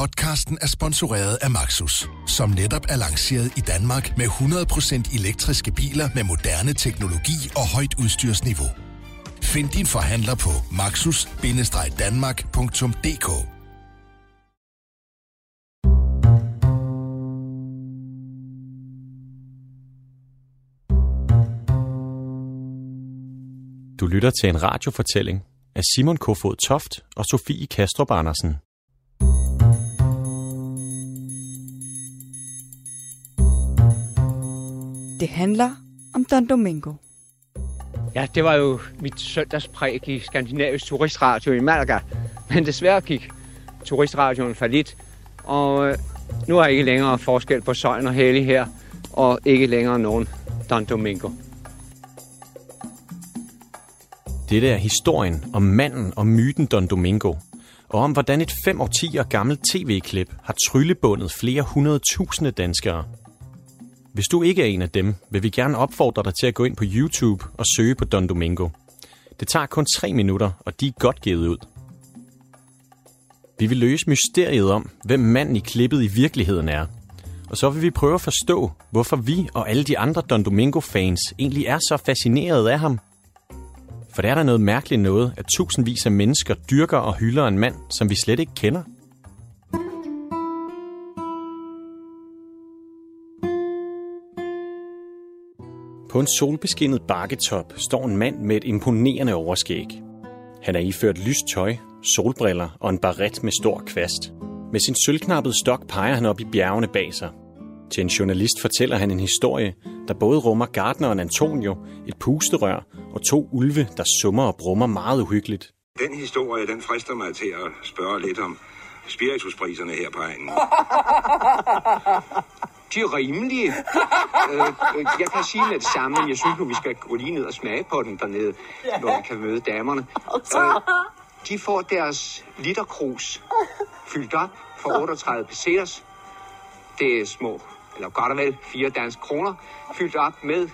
Podcasten er sponsoreret af Maxus, som netop er lanceret i Danmark med 100% elektriske biler med moderne teknologi og højt udstyrsniveau. Find din forhandler på maxus-danmark.dk Du lytter til en radiofortælling af Simon Kofod Toft og Sofie Kastrup Andersen. Det handler om Don Domingo. Ja, det var jo mit søndagspræg i Skandinavisk Turistradio i Malaga. Men desværre gik turistradioen for lidt, og øh, nu er ikke længere forskel på Søjn og Hellig her, og ikke længere nogen Don Domingo. Dette er historien om manden og myten Don Domingo, og om hvordan et fem årtier gammelt tv-klip har tryllebundet flere hundrede tusinde danskere. Hvis du ikke er en af dem, vil vi gerne opfordre dig til at gå ind på YouTube og søge på Don Domingo. Det tager kun 3 minutter, og de er godt givet ud. Vi vil løse mysteriet om, hvem manden i klippet i virkeligheden er. Og så vil vi prøve at forstå, hvorfor vi og alle de andre Don Domingo-fans egentlig er så fascineret af ham. For der er der noget mærkeligt noget, at tusindvis af mennesker dyrker og hylder en mand, som vi slet ikke kender. På en solbeskinnet bakketop står en mand med et imponerende overskæg. Han er iført lyst tøj, solbriller og en baret med stor kvast. Med sin sølvknappede stok peger han op i bjergene bag sig. Til en journalist fortæller han en historie, der både rummer gardneren Antonio, et pusterør og to ulve, der summer og brummer meget uhyggeligt. Den historie, den frister mig til at spørge lidt om spirituspriserne her på egnen. De er rimelige. øh, øh, jeg kan sige med det samme, jeg synes nu, vi skal gå lige ned og smage på den dernede, når vi kan møde damerne. Øh, de får deres literkrus fyldt op for 38 pesetas. Det er små, eller godt og vel, fire danske kroner, fyldt op med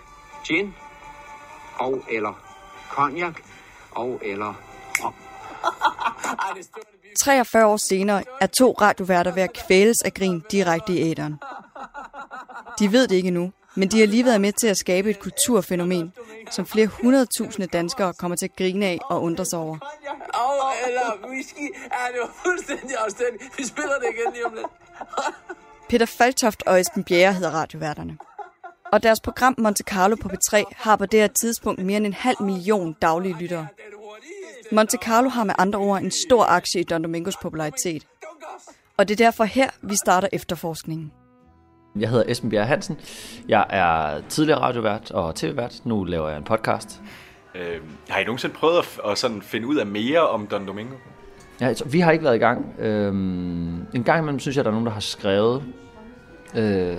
gin og eller cognac og eller rom. 43 år senere er to radioværter ved at kvæles af grin direkte i æderen. De ved det ikke endnu, men de har lige været med til at skabe et kulturfænomen, som flere hundredtusinde danskere kommer til at grine af og undre sig over. Eller whisky. Ja, det fuldstændig afstændigt. Vi spiller det igen lige om lidt. Peter Faltoft og Esben Bjerre hedder radioværterne. Og deres program Monte Carlo på P3 har på det her tidspunkt mere end en halv million daglige lyttere. Monte Carlo har med andre ord en stor aktie i Don Domingos popularitet. Og det er derfor her, vi starter efterforskningen. Jeg hedder Esben Bjerre Hansen. Jeg er tidligere radiovært og tv-vært. Nu laver jeg en podcast. Øh, har I nogensinde prøvet at, at sådan finde ud af mere om Don Domingo? Ja, altså, vi har ikke været i gang. Øhm, en gang imellem synes jeg, der er nogen, der har skrevet. Øh,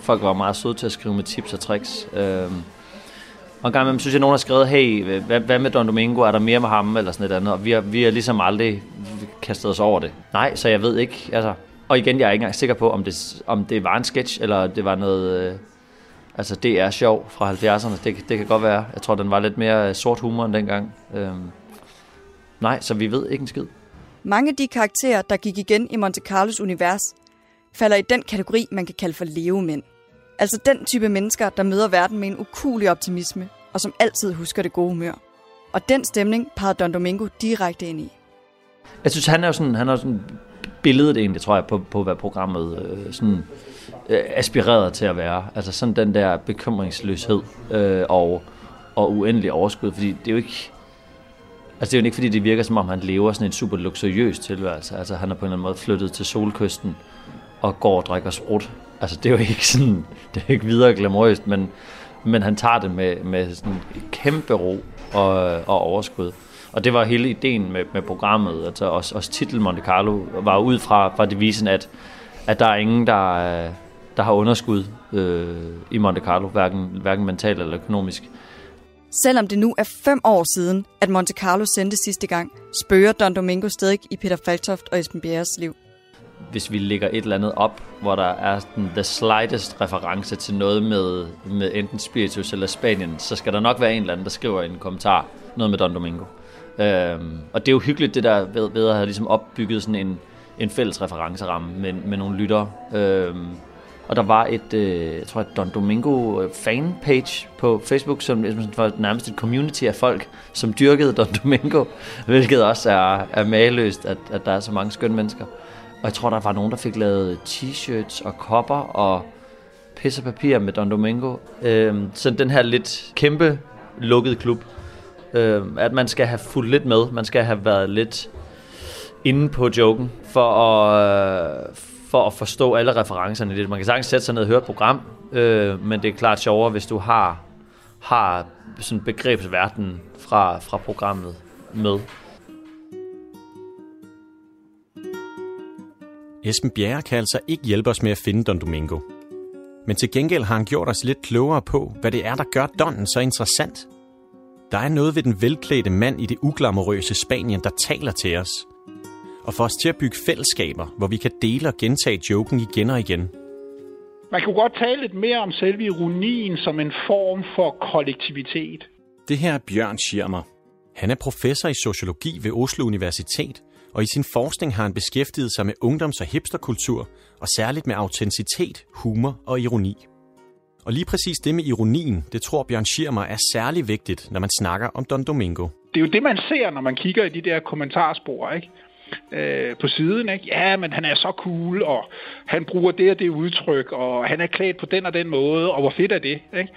folk var meget søde til at skrive med tips og tricks. Øh, og en gang imellem synes jeg, nogen har skrevet, hey, hvad, hvad med Don Domingo? Er der mere med ham? Eller sådan et andet. Og vi har, vi har ligesom aldrig kastet os over det. Nej, så jeg ved ikke. Altså, og igen, jeg er ikke engang sikker på, om det, om det var en sketch, eller det var noget... Øh, altså, det er sjov fra 70'erne. Det, det kan godt være. Jeg tror, den var lidt mere sort humor end dengang. Øh, nej, så vi ved ikke en skid. Mange af de karakterer, der gik igen i Monte Carlos univers, falder i den kategori, man kan kalde for levemænd. Altså den type mennesker, der møder verden med en ukulig optimisme, og som altid husker det gode humør. Og den stemning pegede Don Domingo direkte ind i. Jeg synes, han er jo sådan, han er sådan billedet egentlig, tror jeg, på, på hvad programmet øh, sådan, øh, aspirerede til at være. Altså sådan den der bekymringsløshed øh, og, og uendelig overskud, fordi det er jo ikke... Altså det er jo ikke, fordi det virker som om, han lever sådan en super luksuriøs tilværelse. Altså han er på en eller anden måde flyttet til solkysten og går og drikker sprut. Altså det er jo ikke sådan, det er ikke videre glamorøst, men, men han tager det med, med sådan kæmpe ro og, og overskud. Og det var hele ideen med, med programmet. Altså også, også titel Monte Carlo var ud fra, fra devisen, at, at der er ingen, der, der har underskud øh, i Monte Carlo, hverken, hverken mentalt eller økonomisk. Selvom det nu er fem år siden, at Monte Carlo sendte sidste gang, spørger Don Domingo stadig i Peter Faltoft og Esben Bjerres liv. Hvis vi lægger et eller andet op, hvor der er den the slightest reference til noget med, med enten Spiritus eller Spanien, så skal der nok være en eller anden, der skriver en kommentar noget med Don Domingo. Øhm, og det er jo hyggeligt det der ved, ved at have ligesom opbygget sådan en, en fælles referenceramme med, med nogle lyttere. Øhm, og der var et, øh, jeg tror, et Don Domingo øh, fanpage på Facebook, som ligesom var nærmest et community af folk, som dyrkede Don Domingo, hvilket også er, er mageløst, at, at der er så mange skønne mennesker. Og jeg tror, der var nogen, der fik lavet t-shirts og kopper og pisse papir med Don Domingo. Øhm, så den her lidt kæmpe lukkede klub, Øh, at man skal have fulgt lidt med. Man skal have været lidt inde på joken for at, øh, for at forstå alle referencerne i det. Man kan sagtens sætte sig ned og høre et program, øh, men det er klart sjovere, hvis du har, har sådan begrebsverden fra, fra programmet med. Esben Bjerre kan altså ikke hjælpe os med at finde Don Domingo. Men til gengæld har han gjort os lidt klogere på, hvad det er, der gør Donnen så interessant. Der er noget ved den velklædte mand i det uglamorøse Spanien, der taler til os. Og får os til at bygge fællesskaber, hvor vi kan dele og gentage joken igen og igen. Man kunne godt tale lidt mere om selve ironien som en form for kollektivitet. Det her er Bjørn Schirmer. Han er professor i sociologi ved Oslo Universitet og i sin forskning har han beskæftiget sig med ungdoms- og hipsterkultur, og særligt med autenticitet, humor og ironi. Og lige præcis det med ironien, det tror Bjørn Schirmer er særlig vigtigt, når man snakker om Don Domingo. Det er jo det, man ser, når man kigger i de der kommentarspor, ikke? Øh, på siden, ikke? Ja, men han er så cool, og han bruger det og det udtryk, og han er klædt på den og den måde, og hvor fedt er det, ikke?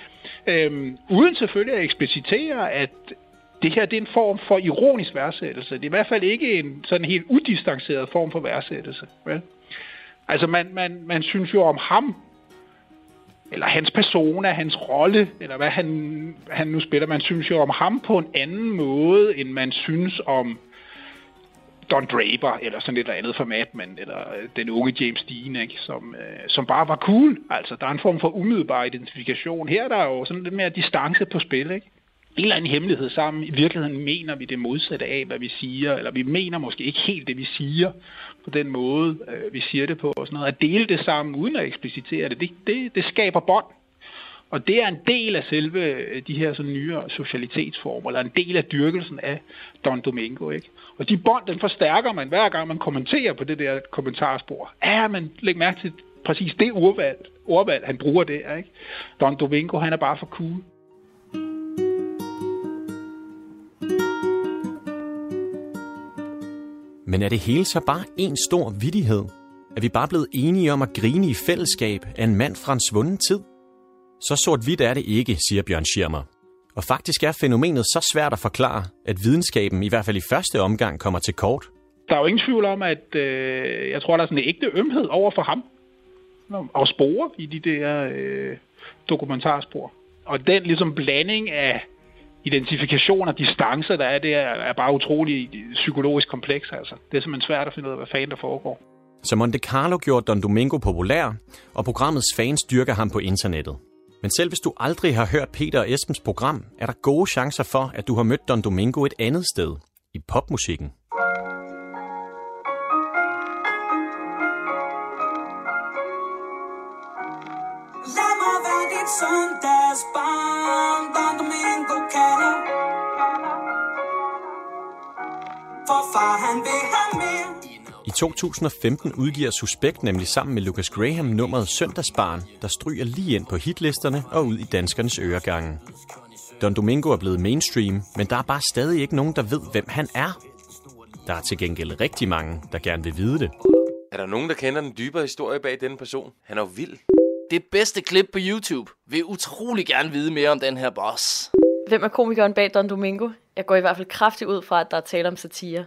Øhm, uden selvfølgelig at eksplicitere, at det her det er en form for ironisk værdsættelse. Det er i hvert fald ikke en sådan helt udistanceret form for værdsættelse. Vel? Altså man, man, man synes jo om ham, eller hans persona, hans rolle, eller hvad han, han nu spiller. Man synes jo om ham på en anden måde, end man synes om Don Draper, eller sådan et eller andet format, men, eller øh, den unge James Dean, ikke? Som, øh, som bare var cool. Altså, der er en form for umiddelbar identifikation. Her der er der jo sådan lidt mere distance på spil, ikke? En eller anden hemmelighed sammen. I virkeligheden mener vi det modsatte af, hvad vi siger, eller vi mener måske ikke helt det, vi siger, på den måde, øh, vi siger det på. Og sådan noget. At dele det sammen, uden at eksplicitere det, det, det, det skaber bånd. Og det er en del af selve øh, de her sådan nye socialitetsformer, eller en del af dyrkelsen af Don Domingo. Ikke? Og de bånd, den forstærker man hver gang, man kommenterer på det der kommentarspor. Ja, men læg mærke til præcis det ordvalg, ordvalg han bruger der. Ikke? Don Domingo, han er bare for cool. Men er det hele så bare en stor vidighed? Er vi bare blevet enige om at grine i fællesskab af en mand fra en svunden tid? Så sort-hvidt er det ikke, siger Bjørn Schirmer. Og faktisk er fænomenet så svært at forklare, at videnskaben i hvert fald i første omgang kommer til kort. Der er jo ingen tvivl om, at øh, jeg tror, der er sådan en ægte ømhed over for ham. Og spore i de der øh, dokumentarspor. Og den ligesom blanding af identifikation og distance, der er, det er, er bare utrolig psykologisk kompleks. Altså. Det er simpelthen svært at finde ud af, hvad fanden der foregår. Så Monte Carlo gjorde Don Domingo populær, og programmets fans dyrker ham på internettet. Men selv hvis du aldrig har hørt Peter og Esbens program, er der gode chancer for, at du har mødt Don Domingo et andet sted, i popmusikken. 2015 udgiver Suspekt nemlig sammen med Lucas Graham nummeret Søndagsbarn, der stryger lige ind på hitlisterne og ud i danskernes øregange. Don Domingo er blevet mainstream, men der er bare stadig ikke nogen, der ved, hvem han er. Der er til gengæld rigtig mange, der gerne vil vide det. Er der nogen, der kender den dybere historie bag denne person? Han er jo vild. Det bedste klip på YouTube. Vil utrolig gerne vide mere om den her boss. Hvem er komikeren bag Don Domingo? Jeg går i hvert fald kraftigt ud fra, at der er tale om satire.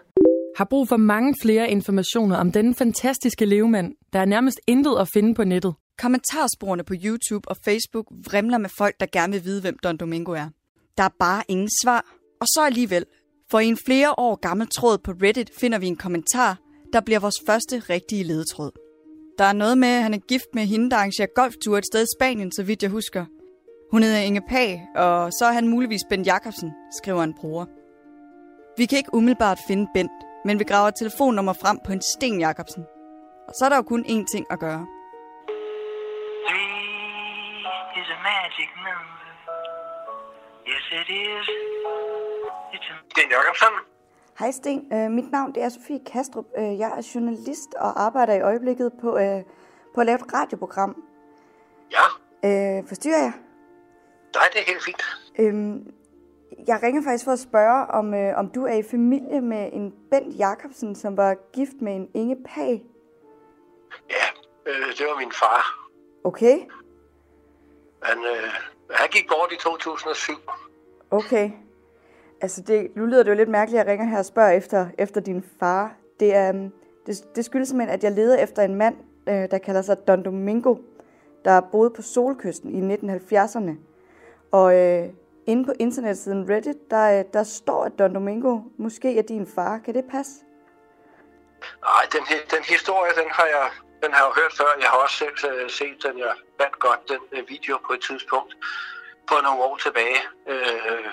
Har brug for mange flere informationer om denne fantastiske levemand. Der er nærmest intet at finde på nettet. Kommentarsporene på YouTube og Facebook vrimler med folk, der gerne vil vide, hvem Don Domingo er. Der er bare ingen svar. Og så alligevel. For i en flere år gammel tråd på Reddit finder vi en kommentar, der bliver vores første rigtige ledetråd. Der er noget med, at han er gift med hende, der arrangerer golftur et sted i Spanien, så vidt jeg husker. Hun hedder Inge Pag, og så er han muligvis Bent Jacobsen, skriver en bruger. Vi kan ikke umiddelbart finde Bent, men vi graver telefonnummer frem på en Sten Jacobsen. Og så er der jo kun én ting at gøre. is a magic number. Yes, it is. It's a... Sten Jacobsen? Hej Sten, øh, mit navn det er Sofie Kastrup. Øh, jeg er journalist og arbejder i øjeblikket på, øh, på at lave et radioprogram. Ja. Øh, forstyrrer jeg? Nej, det er helt fint. Øhm, jeg ringer faktisk for at spørge, om, øh, om du er i familie med en Bent Jacobsen, som var gift med en Inge Pag. Ja, øh, det var min far. Okay, Han, øh, han gik bort i 2007. okay. Altså, det, nu lyder det jo lidt mærkeligt, at jeg ringer her og spørger efter, efter din far. Det, er, øhm, det, det skyldes simpelthen, at jeg leder efter en mand, øh, der kalder sig Don Domingo, der boede på Solkysten i 1970'erne. Og øh, inde på internetsiden Reddit, der, øh, der står, at Don Domingo måske er din far. Kan det passe? Nej, den, den historie, den har jeg den har jeg hørt før. Jeg har også selv øh, set den. Jeg fandt godt den øh, video på et tidspunkt for nogle år tilbage. Øh,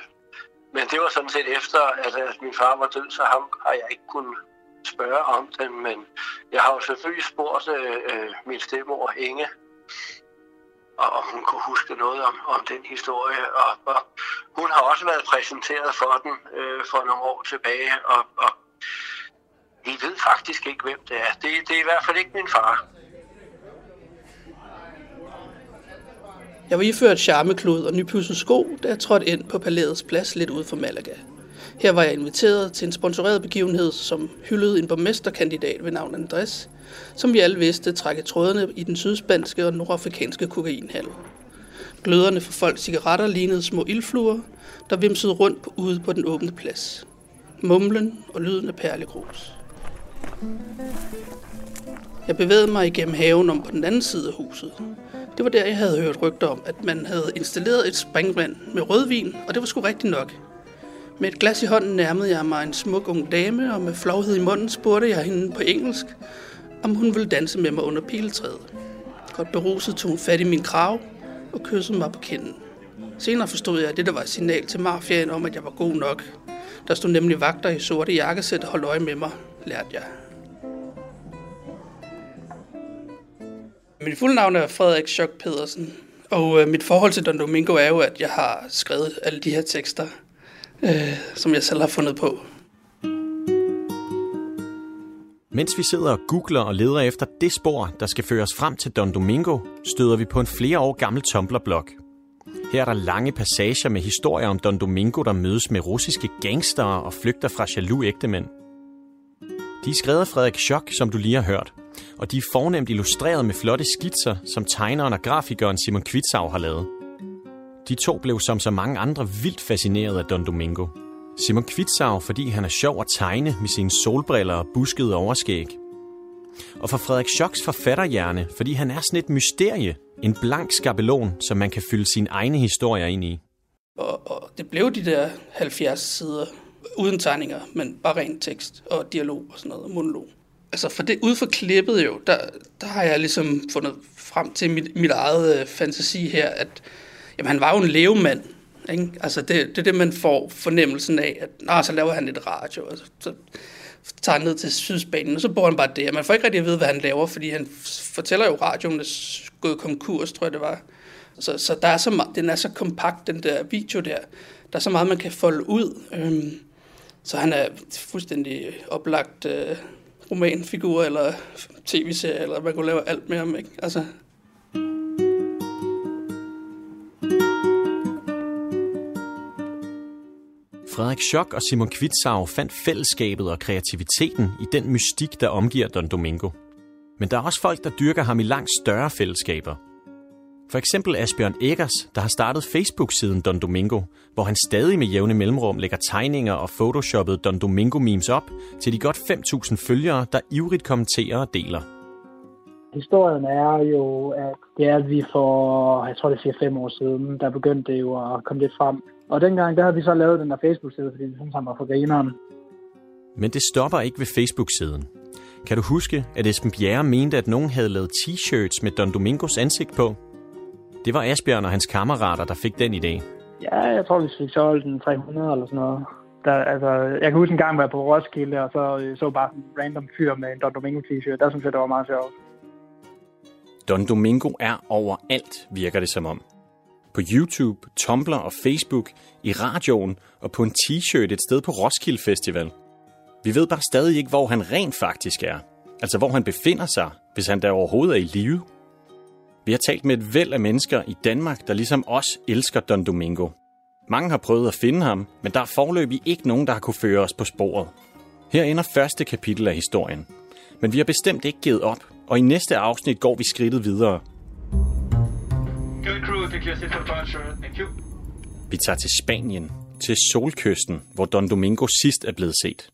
men det var sådan set efter, at, at min far var død, så ham har jeg ikke kunnet spørge om den. Men jeg har jo selvfølgelig spurgt min stemmor Inge, og og hun kunne huske noget om, om den historie. Og, og hun har også været præsenteret for den øh, for nogle år tilbage, og, og vi ved faktisk ikke, hvem det er. Det, det er i hvert fald ikke min far. Jeg var iført charmeklod og nypudset sko, da jeg trådte ind på palæets plads lidt ude for Malaga. Her var jeg inviteret til en sponsoreret begivenhed, som hyldede en borgmesterkandidat ved navn Andres, som vi alle vidste trække trådene i den sydspanske og nordafrikanske kokainhandel. Gløderne for folks cigaretter lignede små ildfluer, der vimsede rundt på, ude på den åbne plads. Mumlen og lyden af perlegrus. Jeg bevægede mig igennem haven om på den anden side af huset. Det var der, jeg havde hørt rygter om, at man havde installeret et springvand med rødvin, og det var sgu rigtigt nok. Med et glas i hånden nærmede jeg mig en smuk ung dame, og med flovhed i munden spurgte jeg hende på engelsk, om hun ville danse med mig under piletræet. Godt beruset tog hun fat i min krav og kyssede mig på kinden. Senere forstod jeg, at det der var et signal til mafiaen om, at jeg var god nok. Der stod nemlig vagter i sorte jakkesæt og holdt øje med mig, lærte jeg. Mit fulde navn er Frederik Schok Pedersen, og øh, mit forhold til Don Domingo er jo, at jeg har skrevet alle de her tekster, øh, som jeg selv har fundet på. Mens vi sidder og googler og leder efter det spor, der skal føres frem til Don Domingo, støder vi på en flere år gammel Tumblr-blog. Her er der lange passager med historier om Don Domingo, der mødes med russiske gangstere og flygter fra jaloux ægtemænd. De er skrevet af Frederik Schock, som du lige har hørt, og de er fornemt illustreret med flotte skitser, som tegneren og grafikeren Simon Kvitsau har lavet. De to blev som så mange andre vildt fascineret af Don Domingo. Simon Kvitsau, fordi han er sjov at tegne med sine solbriller og buskede overskæg. Og for Frederik Schocks forfatterhjerne, fordi han er sådan et mysterie, en blank skabelon, som man kan fylde sine egne historier ind i. Og, og det blev de der 70 sider uden tegninger, men bare ren tekst og dialog og sådan noget, monolog. Altså for det, ud for klippet jo, der, der har jeg ligesom fundet frem til mit, mit eget øh, fantasi her, at jamen, han var jo en levemand. Ikke? Altså det, det er det, man får fornemmelsen af, at Nå, så laver han et radio, og så, så tager han ned til Sydspanien, og så bor han bare der. Man får ikke rigtig at vide, hvad han laver, fordi han fortæller jo, radioen er gået konkurs, tror jeg det var. Så, så der er så meget, den er så kompakt, den der video der. Der er så meget, man kan folde ud. Øhm, så han er fuldstændig oplagt øh, romanfigur, eller tv-serie, eller man kunne lave alt med ham, ikke? Altså, Frederik Schock og Simon Kvitsau fandt fællesskabet og kreativiteten i den mystik, der omgiver Don Domingo. Men der er også folk, der dyrker ham i langt større fællesskaber. For eksempel Asbjørn Eggers, der har startet Facebook-siden Don Domingo, hvor han stadig med jævne mellemrum lægger tegninger og photoshoppede Don Domingo-memes op til de godt 5.000 følgere, der ivrigt kommenterer og deler. Historien er jo, at det er, at vi for, jeg tror det er 5 år siden, der begyndte det jo at komme lidt frem. Og dengang, der havde vi så lavet den der Facebook-side, fordi vi syntes, han var for grineren. Men det stopper ikke ved Facebook-siden. Kan du huske, at Esben Bjerre mente, at nogen havde lavet t-shirts med Don Domingos ansigt på? Det var Asbjørn og hans kammerater, der fik den idé. Ja, jeg tror, vi fik solgt den 300 eller sådan noget. Der, altså, jeg kan huske en gang, hvor jeg på Roskilde, og så øh, så bare sådan en random fyr med en Don Domingo t-shirt. Der synes jeg, det var meget sjovt. Don Domingo er overalt, virker det som om. På YouTube, Tumblr og Facebook, i radioen og på en t-shirt et sted på Roskilde Festival. Vi ved bare stadig ikke, hvor han rent faktisk er. Altså hvor han befinder sig, hvis han der overhovedet er i live. Vi har talt med et væld af mennesker i Danmark, der ligesom os elsker Don Domingo. Mange har prøvet at finde ham, men der er forløbig ikke nogen, der har kunne føre os på sporet. Her ender første kapitel af historien. Men vi har bestemt ikke givet op, og i næste afsnit går vi skridtet videre. Vi tager til Spanien, til solkysten, hvor Don Domingo sidst er blevet set.